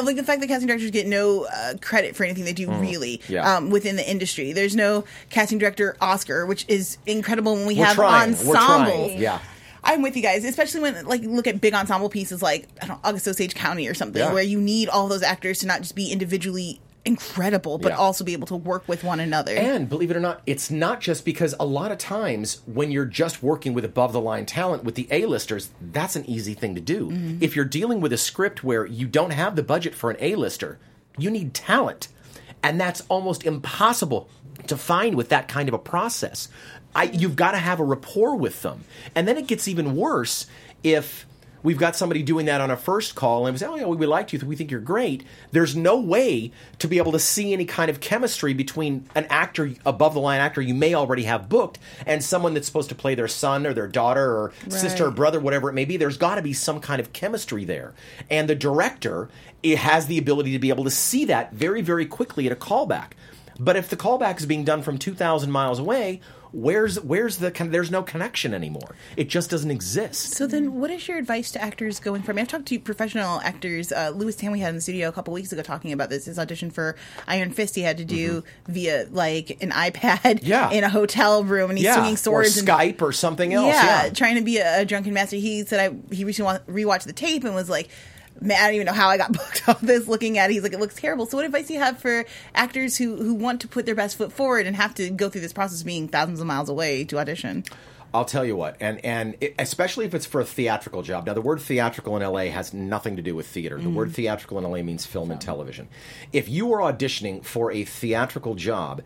Like the fact that casting directors get no uh, credit for anything they do, really, Mm. Yeah. um, within the industry. There's no casting director Oscar, which is incredible when we We're have trying. Ensembles. Yeah. I'm with you guys, especially when like look at big ensemble pieces like I don't know, August Osage County or something, Yeah. where you need all those actors to not just be individually incredible, but Yeah. also be able to work with one another. And believe it or not, it's not just because a lot of times when you're just working with above the line talent with the A-listers, that's an easy thing to do. Mm-hmm. If you're dealing with a script where you don't have the budget for an A-lister, you need talent. And that's almost impossible to find with that kind of a process. I, you've got to have a rapport with them. And then it gets even worse if we've got somebody doing that on a first call and we say, oh, yeah, we liked you, we think you're great. There's no way to be able to see any kind of chemistry between an actor, above the line actor you may already have booked, and someone that's supposed to play their son or their daughter or sister or brother, whatever it may be. There's got to be some kind of chemistry there. And the director it has the ability to be able to see that very, very quickly at a callback. But if the callback is being done from 2,000 miles away, where's where's the con- there's no connection anymore. It just doesn't exist. So then, what is your advice to actors going from? I've talked to professional actors. Uh, Lewis Tan we had in the studio a couple weeks ago talking about this. His audition for Iron Fist he had to do via like an iPad Mm-hmm. Yeah. in a hotel room, and he's yeah, swinging swords or and Skype or something else. yeah, Yeah, trying to be a, a drunken master. He said I he recently wa- rewatched the tape and was like. Man, I don't even know how I got booked off this. Looking at it, he's like, it looks terrible. So, what advice do you have for actors who who want to put their best foot forward and have to go through this process of being thousands of miles away to audition? I'll tell you what, and and it, especially if it's for a theatrical job. Now, the word theatrical in LA has nothing to do with theater. The word theatrical in LA means film and television. If you are auditioning for a theatrical job,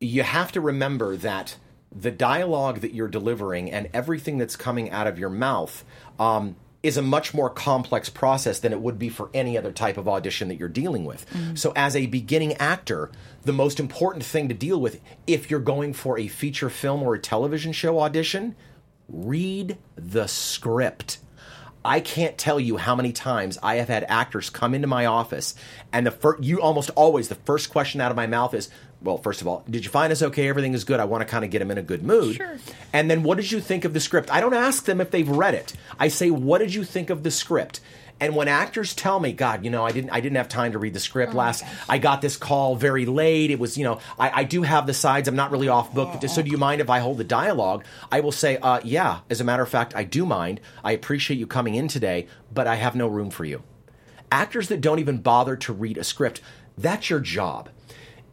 you have to remember that the dialogue that you're delivering and everything that's coming out of your mouth. Um, is a much more complex process than it would be for any other type of audition that you're dealing with. Mm-hmm. So, as a beginning actor, the most important thing to deal with if you're going for a feature film or a television show audition, read the script. I can't tell you how many times I have had actors come into my office, and the fir- you almost always the first question out of my mouth is, "Well, first of all, did you find us okay? Everything is good. I want to kind of get them in a good mood." Sure. And then, what did you think of the script? I don't ask them if they've read it. I say, "What did you think of the script?" And when actors tell me, "God, you know, I didn't, I didn't have time to read the script last. I got this call very late. It was, you know, I, I do have the sides. I'm not really off book. So, do you mind if I hold the dialogue?" I will say, uh, "Yeah. As a matter of fact, I do mind. I appreciate you coming in today, but I have no room for you." Actors that don't even bother to read a script, that's your job.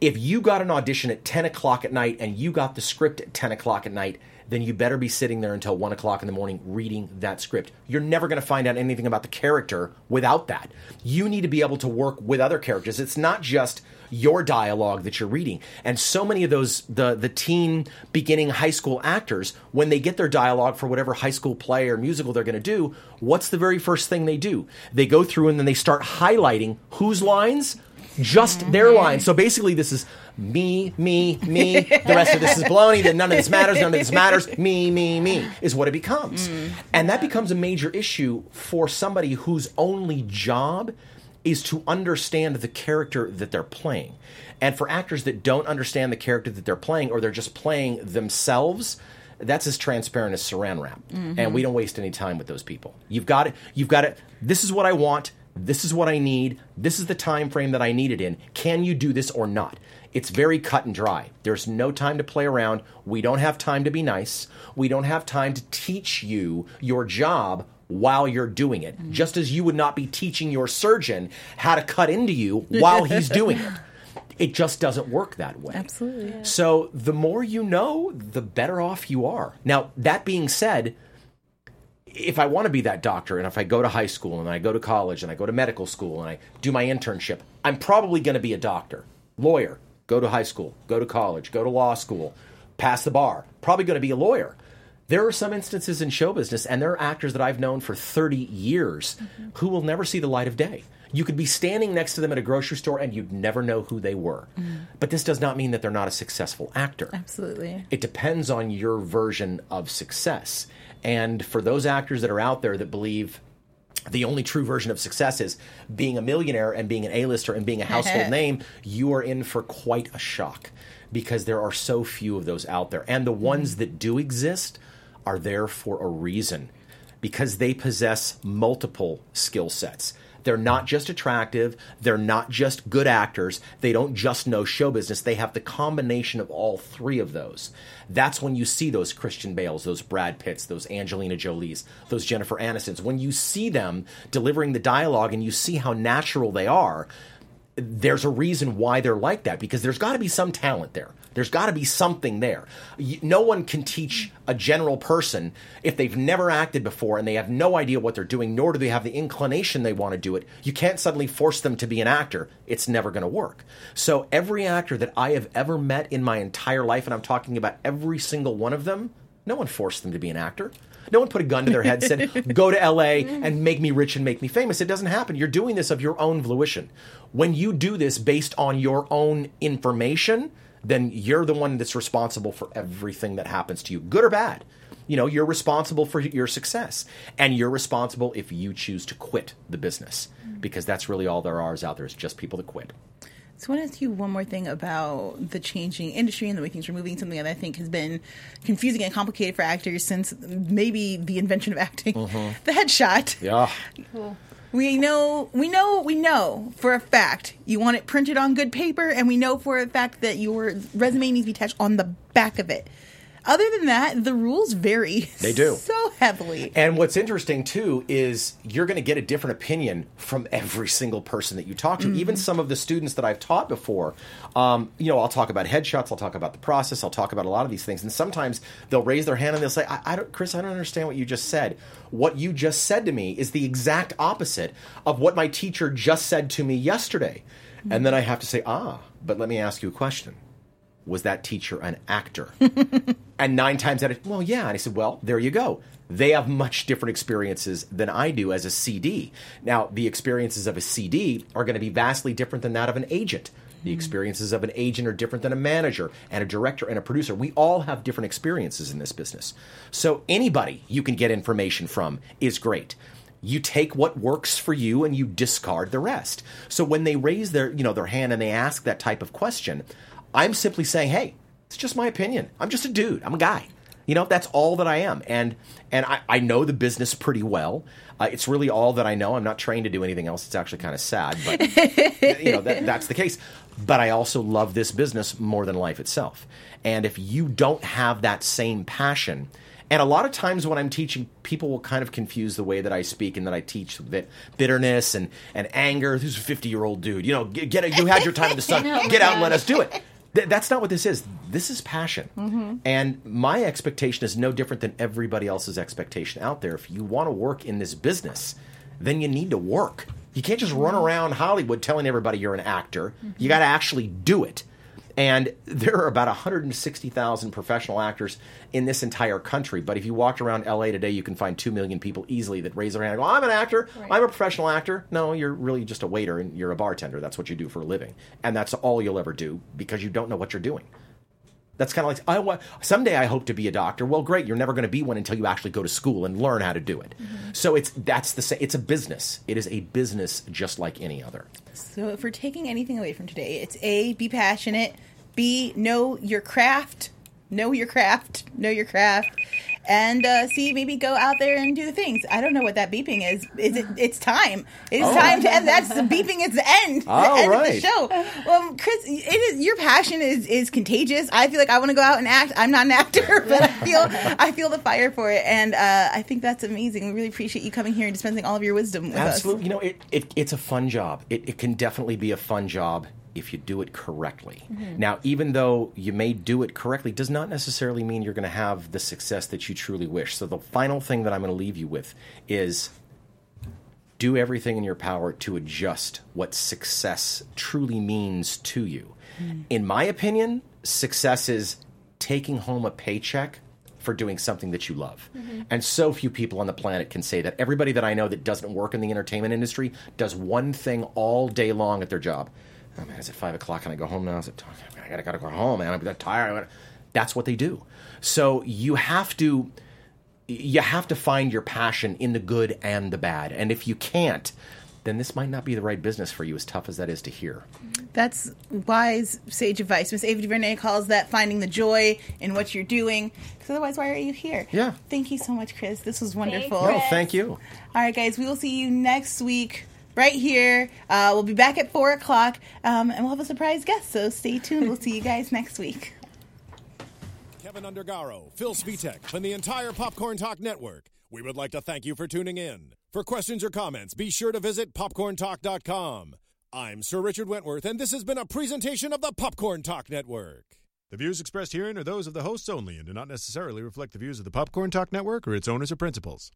If you got an audition at 10 o'clock at night and you got the script at 10 o'clock at night, then you better be sitting there until 1 o'clock in the morning reading that script. You're never going to find out anything about the character without that. You need to be able to work with other characters. It's not just your dialogue that you're reading. And so many of those the the teen beginning high school actors when they get their dialogue for whatever high school play or musical they're going to do, what's the very first thing they do? They go through and then they start highlighting whose lines just mm-hmm. their lines. So basically, this is me, me, me. The rest of this is baloney. Then none of this matters. None of this matters. Me, me, me is what it becomes, mm. and that becomes a major issue for somebody whose only job is to understand the character that they're playing. And for actors that don't understand the character that they're playing, or they're just playing themselves, that's as transparent as saran wrap. And mm-hmm. we don't waste any time with those people. You've got it. You've got it. This is what I want. This is what I need. This is the time frame that I need it in. Can you do this or not? It's very cut and dry. There's no time to play around. We don't have time to be nice. We don't have time to teach you your job while you're doing it. Mm-hmm. Just as you would not be teaching your surgeon how to cut into you while he's doing it. It just doesn't work that way. Absolutely. So the more you know, the better off you are. Now, that being said, if I want to be that doctor and if I go to high school and I go to college and I go to medical school and I do my internship, I'm probably going to be a doctor, lawyer, go to high school, go to college, go to law school, pass the bar, probably going to be a lawyer. There are some instances in show business, and there are actors that I've known for 30 years mm-hmm. who will never see the light of day. You could be standing next to them at a grocery store and you'd never know who they were. Mm. But this does not mean that they're not a successful actor. Absolutely. It depends on your version of success. And for those actors that are out there that believe the only true version of success is being a millionaire and being an A-lister and being a household name, you are in for quite a shock because there are so few of those out there. And the mm-hmm. ones that do exist are there for a reason because they possess multiple skill sets. They're not just attractive, they're not just good actors, they don't just know show business, they have the combination of all three of those. That's when you see those Christian Bales, those Brad Pitts, those Angelina Jolies, those Jennifer Anistons. When you see them delivering the dialogue and you see how natural they are, there's a reason why they're like that because there's got to be some talent there. There's got to be something there. No one can teach a general person if they've never acted before and they have no idea what they're doing, nor do they have the inclination they want to do it. You can't suddenly force them to be an actor. It's never going to work. So every actor that I have ever met in my entire life, and I'm talking about every single one of them, no one forced them to be an actor. No one put a gun to their head and said, go to LA and make me rich and make me famous. It doesn't happen. You're doing this of your own volition. When you do this based on your own information, then you're the one that's responsible for everything that happens to you, good or bad. You know, you're responsible for your success. And you're responsible if you choose to quit the business. Because that's really all there are is out there is just people that quit. So I want to ask you one more thing about the changing industry and the way things are moving. Something that I think has been confusing and complicated for actors since maybe the invention of acting, mm-hmm. the headshot. Yeah. We know, we know, we know for a fact you want it printed on good paper, and we know for a fact that your resume needs to be attached on the back of it. Other than that, the rules vary. They do. so heavily. And what's interesting too is you're going to get a different opinion from every single person that you talk to. Even some of the students that I've taught before, um, you know, I'll talk about headshots, I'll talk about the process, I'll talk about a lot of these things, and sometimes they'll raise their hand and they'll say, I, I don't, "Chris, I don't understand what you just said. What you just said to me is the exact opposite of what my teacher just said to me yesterday." And then I have to say, "Ah, but let me ask you a question." Was that teacher an actor? and nine times out of well, yeah. And I said, well, there you go. They have much different experiences than I do as a CD. Now, the experiences of a CD are going to be vastly different than that of an agent. The mm-hmm. experiences of an agent are different than a manager and a director and a producer. We all have different experiences in this business. So anybody you can get information from is great you take what works for you and you discard the rest. So when they raise their, you know, their hand and they ask that type of question, I'm simply saying, "Hey, it's just my opinion. I'm just a dude. I'm a guy. You know, that's all that I am." And and I, I know the business pretty well. Uh, it's really all that I know. I'm not trained to do anything else. It's actually kind of sad, but you know that, that's the case. But I also love this business more than life itself. And if you don't have that same passion, and a lot of times when I'm teaching, people will kind of confuse the way that I speak and that I teach that bitterness and, and anger. Who's a 50 year old dude? You know, get, get you had your time in the sun. My get out and let us do it. Th- that's not what this is. This is passion. Mm-hmm. And my expectation is no different than everybody else's expectation out there. If you want to work in this business, then you need to work. You can't just run around Hollywood telling everybody you're an actor. You mm-hmm. got to actually do it. And there are about 160,000 professional actors in this entire country. But if you walked around LA today, you can find 2 million people easily that raise their hand and go, I'm an actor. I'm a professional actor. No, you're really just a waiter and you're a bartender. That's what you do for a living. And that's all you'll ever do because you don't know what you're doing. That's kind of like I wa- someday I hope to be a doctor. Well, great, you're never going to be one until you actually go to school and learn how to do it. Mm-hmm. So it's that's the same. it's a business. It is a business just like any other. So if we're taking anything away from today, it's A, be passionate, B, know your craft, know your craft, know your craft, and uh, C, maybe go out there and do the things. I don't know what that beeping is. Is it? It's time. It's Oh. time to end. That's the beeping. It's the end. The All end of right. the show. Well, Chris, it is your passion is is contagious. I feel like I want to go out and act. I'm not an actor, but I feel I feel the fire for it, and uh, I think that's amazing. We really appreciate you coming here and dispensing all of your wisdom with us. Absolutely. You know, it, it, it's a fun job. It, it can definitely be a fun job if you do it correctly. Mm-hmm. Now, even though you may do it correctly, does not necessarily mean you're going to have the success that you truly wish. So, the final thing that I'm going to leave you with is do everything in your power to adjust what success truly means to you. Mm-hmm. In my opinion, success is taking home a paycheck for doing something that you love. Mm-hmm. And so few people on the planet can say that. Everybody that I know that doesn't work in the entertainment industry does one thing all day long at their job. Oh man, is it five o'clock? Can I go home now? Is it? I gotta, gotta go home, man. I'm that tired. That's what they do. So you have to you have to find your passion in the good and the bad. And if you can't, then this might not be the right business for you, as tough as that is to hear. That's wise, sage advice. Miss Ava DuVernay calls that finding the joy in what you're doing. Because otherwise, why are you here? Yeah. Thank you so much, Chris. This was wonderful. Chris. No, thank you. All right, guys, we will see you next week right here. Uh, we'll be back at 4 o'clock, um, and we'll have a surprise guest. So stay tuned. We'll see you guys next week. Kevin Undergaro, Phil Svitek, and the entire Popcorn Talk Network. We would like to thank you for tuning in. For questions or comments, be sure to visit popcorntalk.com. I'm Sir Richard Wentworth, and this has been a presentation of the Popcorn Talk Network. The views expressed herein are those of the hosts only and do not necessarily reflect the views of the Popcorn Talk Network or its owners or principals.